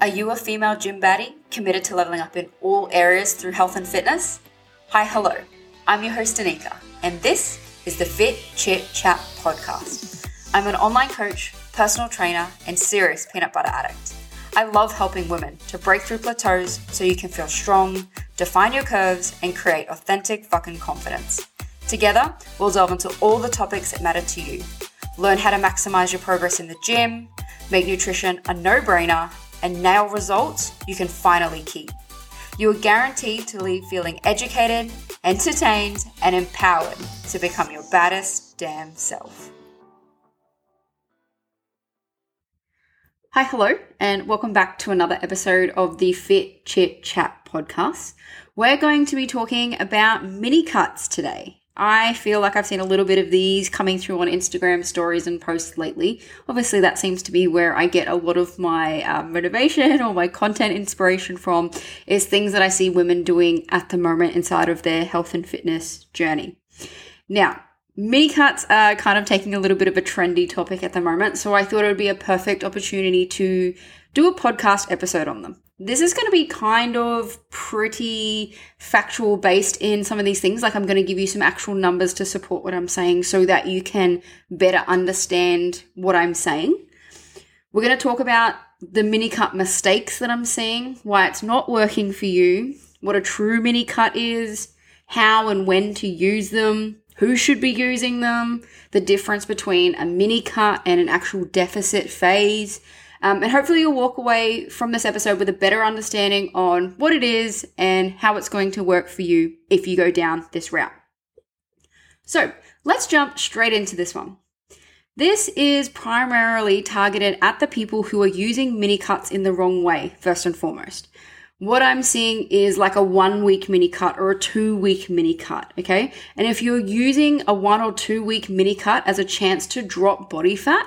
Are you a female gym baddie committed to leveling up in all areas through health and fitness? Hi, hello. I'm your host, Danika, and this is the Fit Chit Chat podcast. I'm an online coach, personal trainer, and serious peanut butter addict. I love helping women to break through plateaus so you can feel strong, define your curves, and create authentic fucking confidence. Together, we'll delve into all the topics that matter to you. Learn how to maximize your progress in the gym, make nutrition a no brainer, and nail results you can finally keep. You are guaranteed to leave feeling educated, entertained, and empowered to become your baddest damn self. Hi, hello, and welcome back to another episode of the Fit Chit Chat podcast. We're going to be talking about mini cuts today. I feel like I've seen a little bit of these coming through on Instagram stories and posts lately. Obviously, that seems to be where I get a lot of my uh, motivation or my content inspiration from, is things that I see women doing at the moment inside of their health and fitness journey. Now, mini cuts are kind of taking a little bit of a trendy topic at the moment, so I thought it would be a perfect opportunity to do a podcast episode on them. This is going to be kind of pretty factual based in some of these things. Like, I'm going to give you some actual numbers to support what I'm saying so that you can better understand what I'm saying. We're going to talk about the mini cut mistakes that I'm seeing, why it's not working for you, what a true mini cut is, how and when to use them, who should be using them, the difference between a mini cut and an actual deficit phase um, and hopefully, you'll walk away from this episode with a better understanding on what it is and how it's going to work for you if you go down this route. So, let's jump straight into this one. This is primarily targeted at the people who are using mini cuts in the wrong way, first and foremost. What I'm seeing is like a one week mini cut or a two week mini cut, okay? And if you're using a one or two week mini cut as a chance to drop body fat,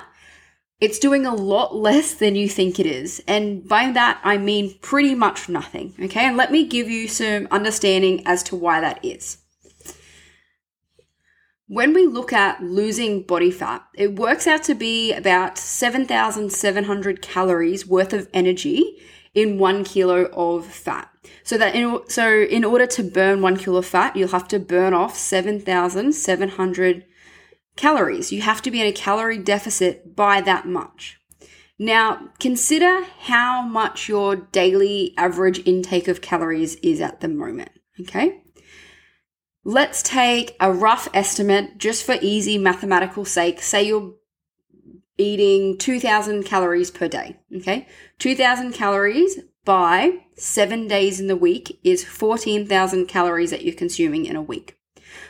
it's doing a lot less than you think it is. And by that, I mean pretty much nothing. Okay. And let me give you some understanding as to why that is. When we look at losing body fat, it works out to be about 7,700 calories worth of energy in one kilo of fat. So that in, so in order to burn one kilo of fat, you'll have to burn off 7,700 calories. You have to be in a calorie deficit by that much. Now, consider how much your daily average intake of calories is at the moment, okay? Let's take a rough estimate just for easy mathematical sake. Say you're eating 2000 calories per day, okay? 2000 calories by seven days in the week is 14,000 calories that you're consuming in a week.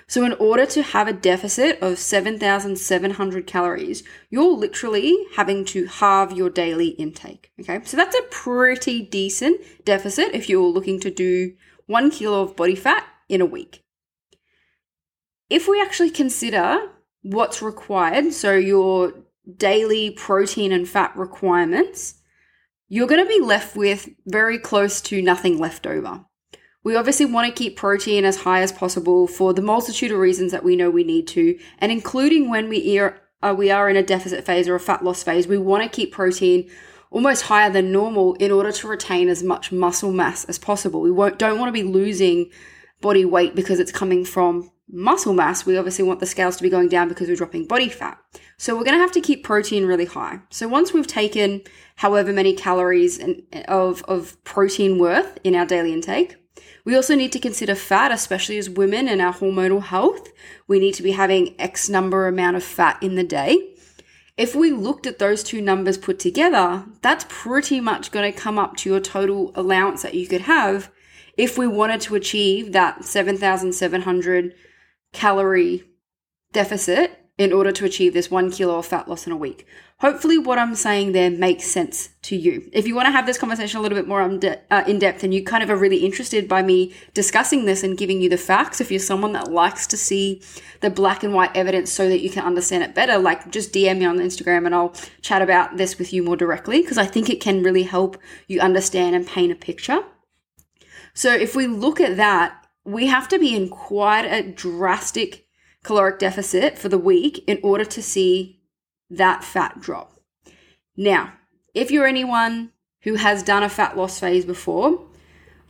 So, in order to have a deficit of 7,700 calories, you're literally having to halve your daily intake. Okay, so that's a pretty decent deficit if you're looking to do one kilo of body fat in a week. If we actually consider what's required, so your daily protein and fat requirements, you're going to be left with very close to nothing left over. We obviously want to keep protein as high as possible for the multitude of reasons that we know we need to, and including when we are, uh, we are in a deficit phase or a fat loss phase, we want to keep protein almost higher than normal in order to retain as much muscle mass as possible. We won't, don't want to be losing body weight because it's coming from muscle mass. We obviously want the scales to be going down because we're dropping body fat. So we're going to have to keep protein really high. So once we've taken however many calories and of, of protein worth in our daily intake, we also need to consider fat, especially as women and our hormonal health. We need to be having X number amount of fat in the day. If we looked at those two numbers put together, that's pretty much going to come up to your total allowance that you could have if we wanted to achieve that 7,700 calorie deficit in order to achieve this one kilo of fat loss in a week. Hopefully, what I'm saying there makes sense to you. If you want to have this conversation a little bit more uh, in depth and you kind of are really interested by me discussing this and giving you the facts, if you're someone that likes to see the black and white evidence so that you can understand it better, like just DM me on Instagram and I'll chat about this with you more directly because I think it can really help you understand and paint a picture. So, if we look at that, we have to be in quite a drastic caloric deficit for the week in order to see that fat drop. Now, if you're anyone who has done a fat loss phase before,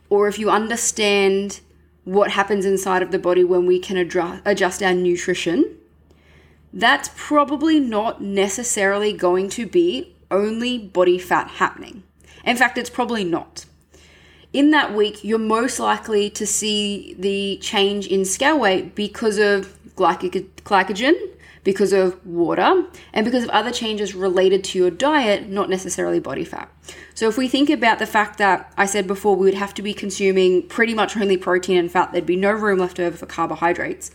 or if you understand what happens inside of the body when we can adjust our nutrition, that's probably not necessarily going to be only body fat happening. In fact, it's probably not. In that week, you're most likely to see the change in scale weight because of glycogen, because of water, and because of other changes related to your diet, not necessarily body fat. So, if we think about the fact that I said before we would have to be consuming pretty much only protein and fat, there'd be no room left over for carbohydrates.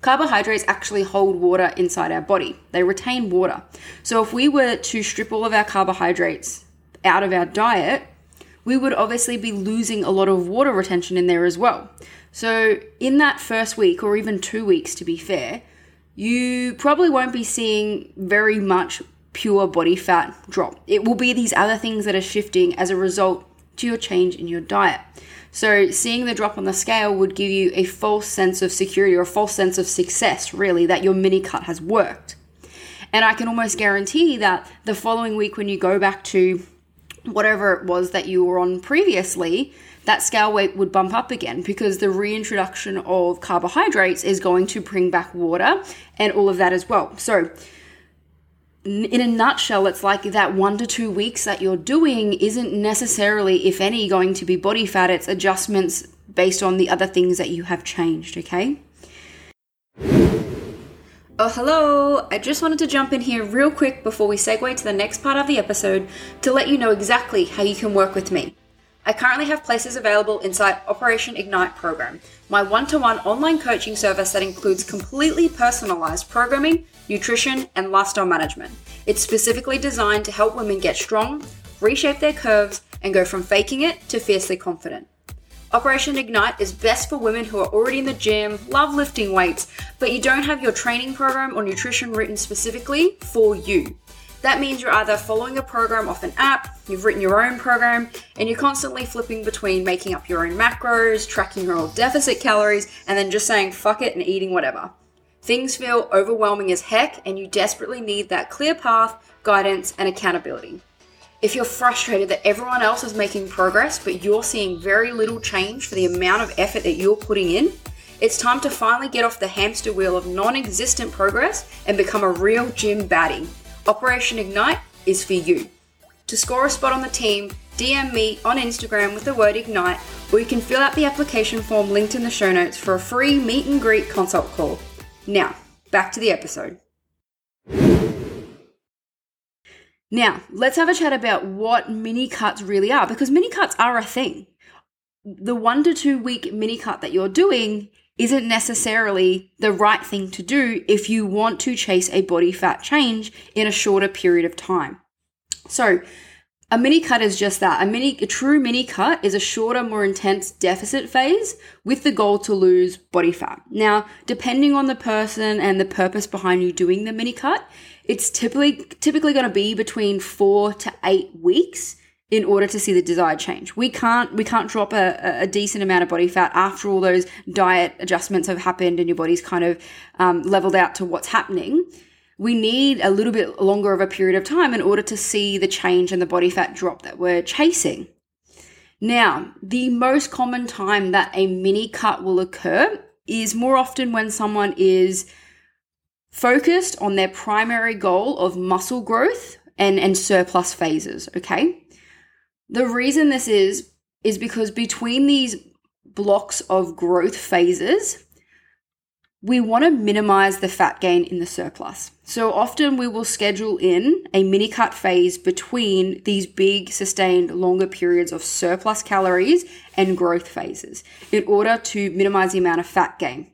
Carbohydrates actually hold water inside our body, they retain water. So, if we were to strip all of our carbohydrates out of our diet, we would obviously be losing a lot of water retention in there as well. So, in that first week, or even two weeks to be fair, you probably won't be seeing very much pure body fat drop. It will be these other things that are shifting as a result to your change in your diet. So, seeing the drop on the scale would give you a false sense of security or a false sense of success, really, that your mini cut has worked. And I can almost guarantee that the following week, when you go back to whatever it was that you were on previously, that scale weight would bump up again because the reintroduction of carbohydrates is going to bring back water and all of that as well. So, in a nutshell, it's like that one to two weeks that you're doing isn't necessarily, if any, going to be body fat. It's adjustments based on the other things that you have changed, okay? Oh, hello! I just wanted to jump in here real quick before we segue to the next part of the episode to let you know exactly how you can work with me. I currently have places available inside Operation Ignite program, my one to one online coaching service that includes completely personalized programming, nutrition, and lifestyle management. It's specifically designed to help women get strong, reshape their curves, and go from faking it to fiercely confident. Operation Ignite is best for women who are already in the gym, love lifting weights, but you don't have your training program or nutrition written specifically for you. That means you're either following a program off an app, you've written your own program, and you're constantly flipping between making up your own macros, tracking your own deficit calories, and then just saying fuck it and eating whatever. Things feel overwhelming as heck, and you desperately need that clear path, guidance, and accountability. If you're frustrated that everyone else is making progress, but you're seeing very little change for the amount of effort that you're putting in, it's time to finally get off the hamster wheel of non existent progress and become a real gym baddie. Operation Ignite is for you. To score a spot on the team, DM me on Instagram with the word Ignite, or you can fill out the application form linked in the show notes for a free meet and greet consult call. Now, back to the episode. Now, let's have a chat about what mini cuts really are because mini cuts are a thing. The one to two week mini cut that you're doing isn't necessarily the right thing to do if you want to chase a body fat change in a shorter period of time. So, a mini cut is just that. A mini a true mini cut is a shorter, more intense deficit phase with the goal to lose body fat. Now, depending on the person and the purpose behind you doing the mini cut, it's typically typically going to be between four to eight weeks in order to see the desired change. We can't we can't drop a, a decent amount of body fat after all those diet adjustments have happened and your body's kind of um, leveled out to what's happening. We need a little bit longer of a period of time in order to see the change in the body fat drop that we're chasing. Now, the most common time that a mini cut will occur is more often when someone is focused on their primary goal of muscle growth and, and surplus phases, okay? The reason this is, is because between these blocks of growth phases, we want to minimize the fat gain in the surplus. So often we will schedule in a mini cut phase between these big, sustained, longer periods of surplus calories and growth phases in order to minimize the amount of fat gain.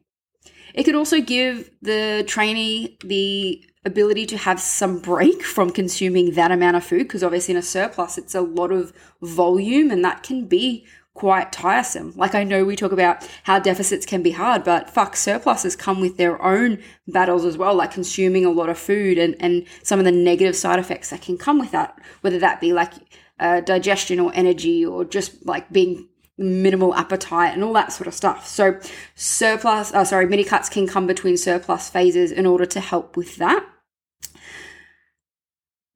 It could also give the trainee the ability to have some break from consuming that amount of food because obviously in a surplus it's a lot of volume and that can be quite tiresome. Like I know we talk about how deficits can be hard, but fuck surpluses come with their own battles as well, like consuming a lot of food and, and some of the negative side effects that can come with that, whether that be like uh, digestion or energy or just like being minimal appetite and all that sort of stuff. So surplus, uh, sorry, mini cuts can come between surplus phases in order to help with that.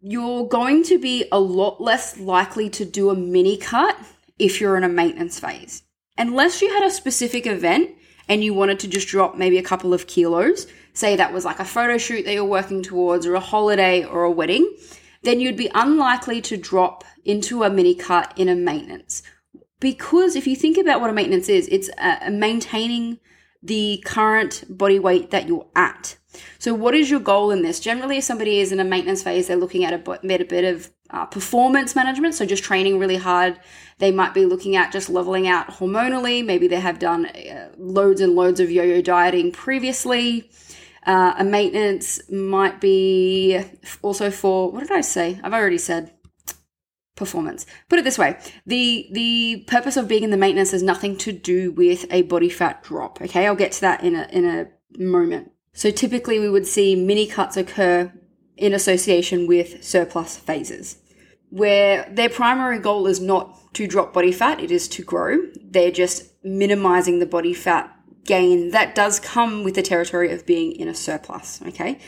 you're going to be a lot less likely to do a mini cut if you're in a maintenance phase. Unless you had a specific event and you wanted to just drop maybe a couple of kilos, say that was like a photo shoot that you're working towards or a holiday or a wedding, then you'd be unlikely to drop into a mini cut in a maintenance. Because if you think about what a maintenance is, it's uh, maintaining the current body weight that you're at. So, what is your goal in this? Generally, if somebody is in a maintenance phase, they're looking at a bit, a bit of uh, performance management, so just training really hard. They might be looking at just leveling out hormonally. Maybe they have done uh, loads and loads of yo yo dieting previously. Uh, a maintenance might be also for what did I say? I've already said performance. Put it this way: the the purpose of being in the maintenance has nothing to do with a body fat drop. Okay, I'll get to that in a in a moment. So typically, we would see mini cuts occur in association with surplus phases, where their primary goal is not to drop body fat; it is to grow. They're just minimizing the body fat gain that does come with the territory of being in a surplus. Okay.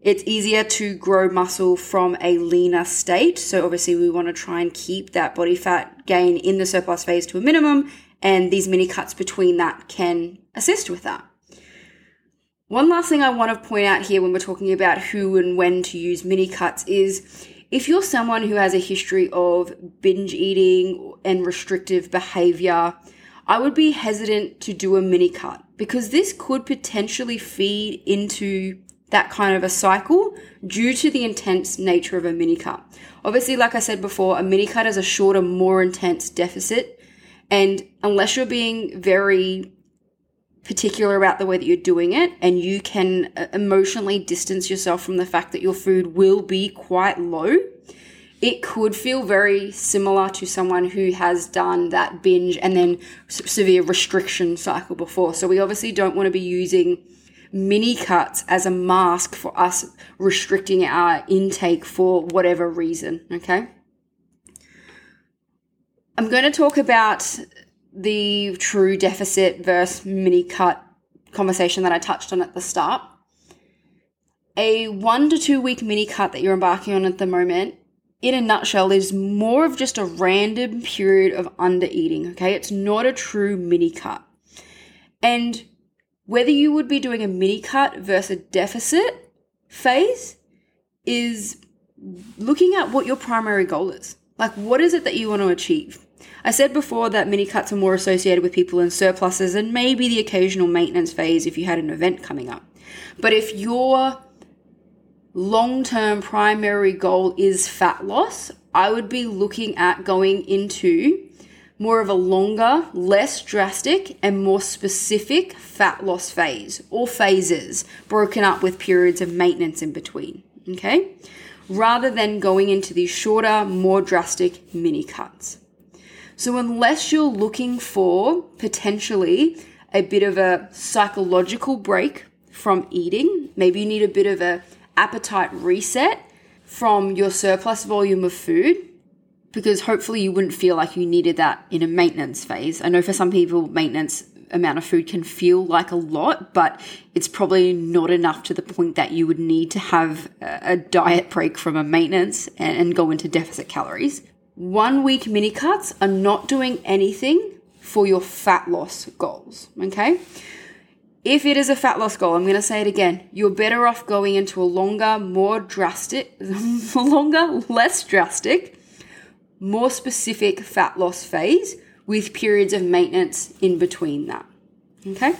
It's easier to grow muscle from a leaner state. So, obviously, we want to try and keep that body fat gain in the surplus phase to a minimum, and these mini cuts between that can assist with that. One last thing I want to point out here when we're talking about who and when to use mini cuts is if you're someone who has a history of binge eating and restrictive behavior, I would be hesitant to do a mini cut because this could potentially feed into that kind of a cycle due to the intense nature of a mini cut. Obviously, like I said before, a mini cut is a shorter, more intense deficit. And unless you're being very particular about the way that you're doing it and you can uh, emotionally distance yourself from the fact that your food will be quite low, it could feel very similar to someone who has done that binge and then severe restriction cycle before. So we obviously don't want to be using mini cuts as a mask for us restricting our intake for whatever reason, okay? I'm going to talk about the true deficit versus mini cut conversation that I touched on at the start. A one to two week mini cut that you're embarking on at the moment in a nutshell, is more of just a random period of under eating, okay? It's not a true mini cut. And whether you would be doing a mini cut versus a deficit phase is looking at what your primary goal is. Like, what is it that you want to achieve? I said before that mini cuts are more associated with people in surpluses and maybe the occasional maintenance phase if you had an event coming up. But if you're long term primary goal is fat loss, I would be looking at going into more of a longer, less drastic, and more specific fat loss phase or phases broken up with periods of maintenance in between. Okay? Rather than going into these shorter, more drastic mini cuts. So, unless you're looking for potentially a bit of a psychological break from eating, maybe you need a bit of a appetite reset from your surplus volume of food because hopefully you wouldn't feel like you needed that in a maintenance phase. I know for some people, maintenance amount of food can feel like a lot, but it's probably not enough to the point that you would need to have a diet break from a maintenance and, go into deficit calories. One week mini cuts are not doing anything for your fat loss goals, okay? If it is a fat loss goal, I'm going to say it again. You're better off going into a longer, more drastic, longer, less drastic, more specific fat loss phase with periods of maintenance in between that. Okay?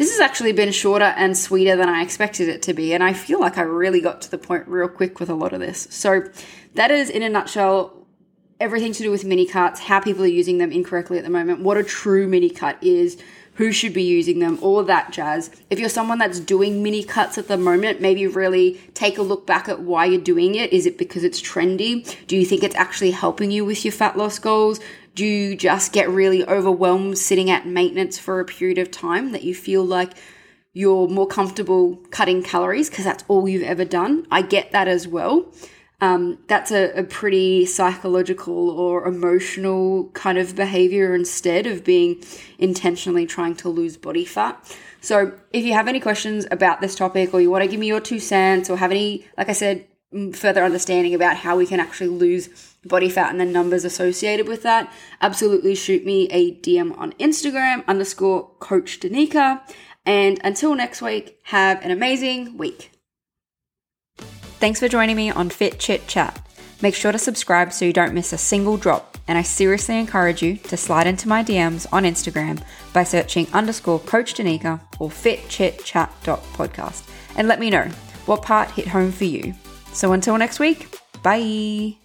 This has actually been shorter and sweeter than I expected it to be, and I feel like I really got to the point real quick with a lot of this. So, that is in a nutshell everything to do with mini cuts, how people are using them incorrectly at the moment, what a true mini cut is who should be using them, all that jazz. If you're someone that's doing mini cuts at the moment, maybe really take a look back at why you're doing it. Is it because it's trendy? Do you think it's actually helping you with your fat loss goals? Do you just get really overwhelmed sitting at maintenance for a period of time that you feel like you're more comfortable cutting calories because that's all you've ever done? I get that as well um, that's a, a, pretty psychological or emotional kind of behavior instead of being intentionally trying to lose body fat. So, if you have any questions about this topic or you want to give me your two cents or have any, like I said, further understanding about how we can actually lose body fat and the numbers associated with that, absolutely shoot me a DM on Instagram underscore coach Danika. And until next week, have an amazing week. Thanks for joining me on Fit Chit Chat. Make sure to subscribe so you don't miss a single drop. And I seriously encourage you to slide into my DMs on Instagram by searching underscore Coach Danika or fitchitchat.podcast and let me know what part hit home for you. So until next week, bye.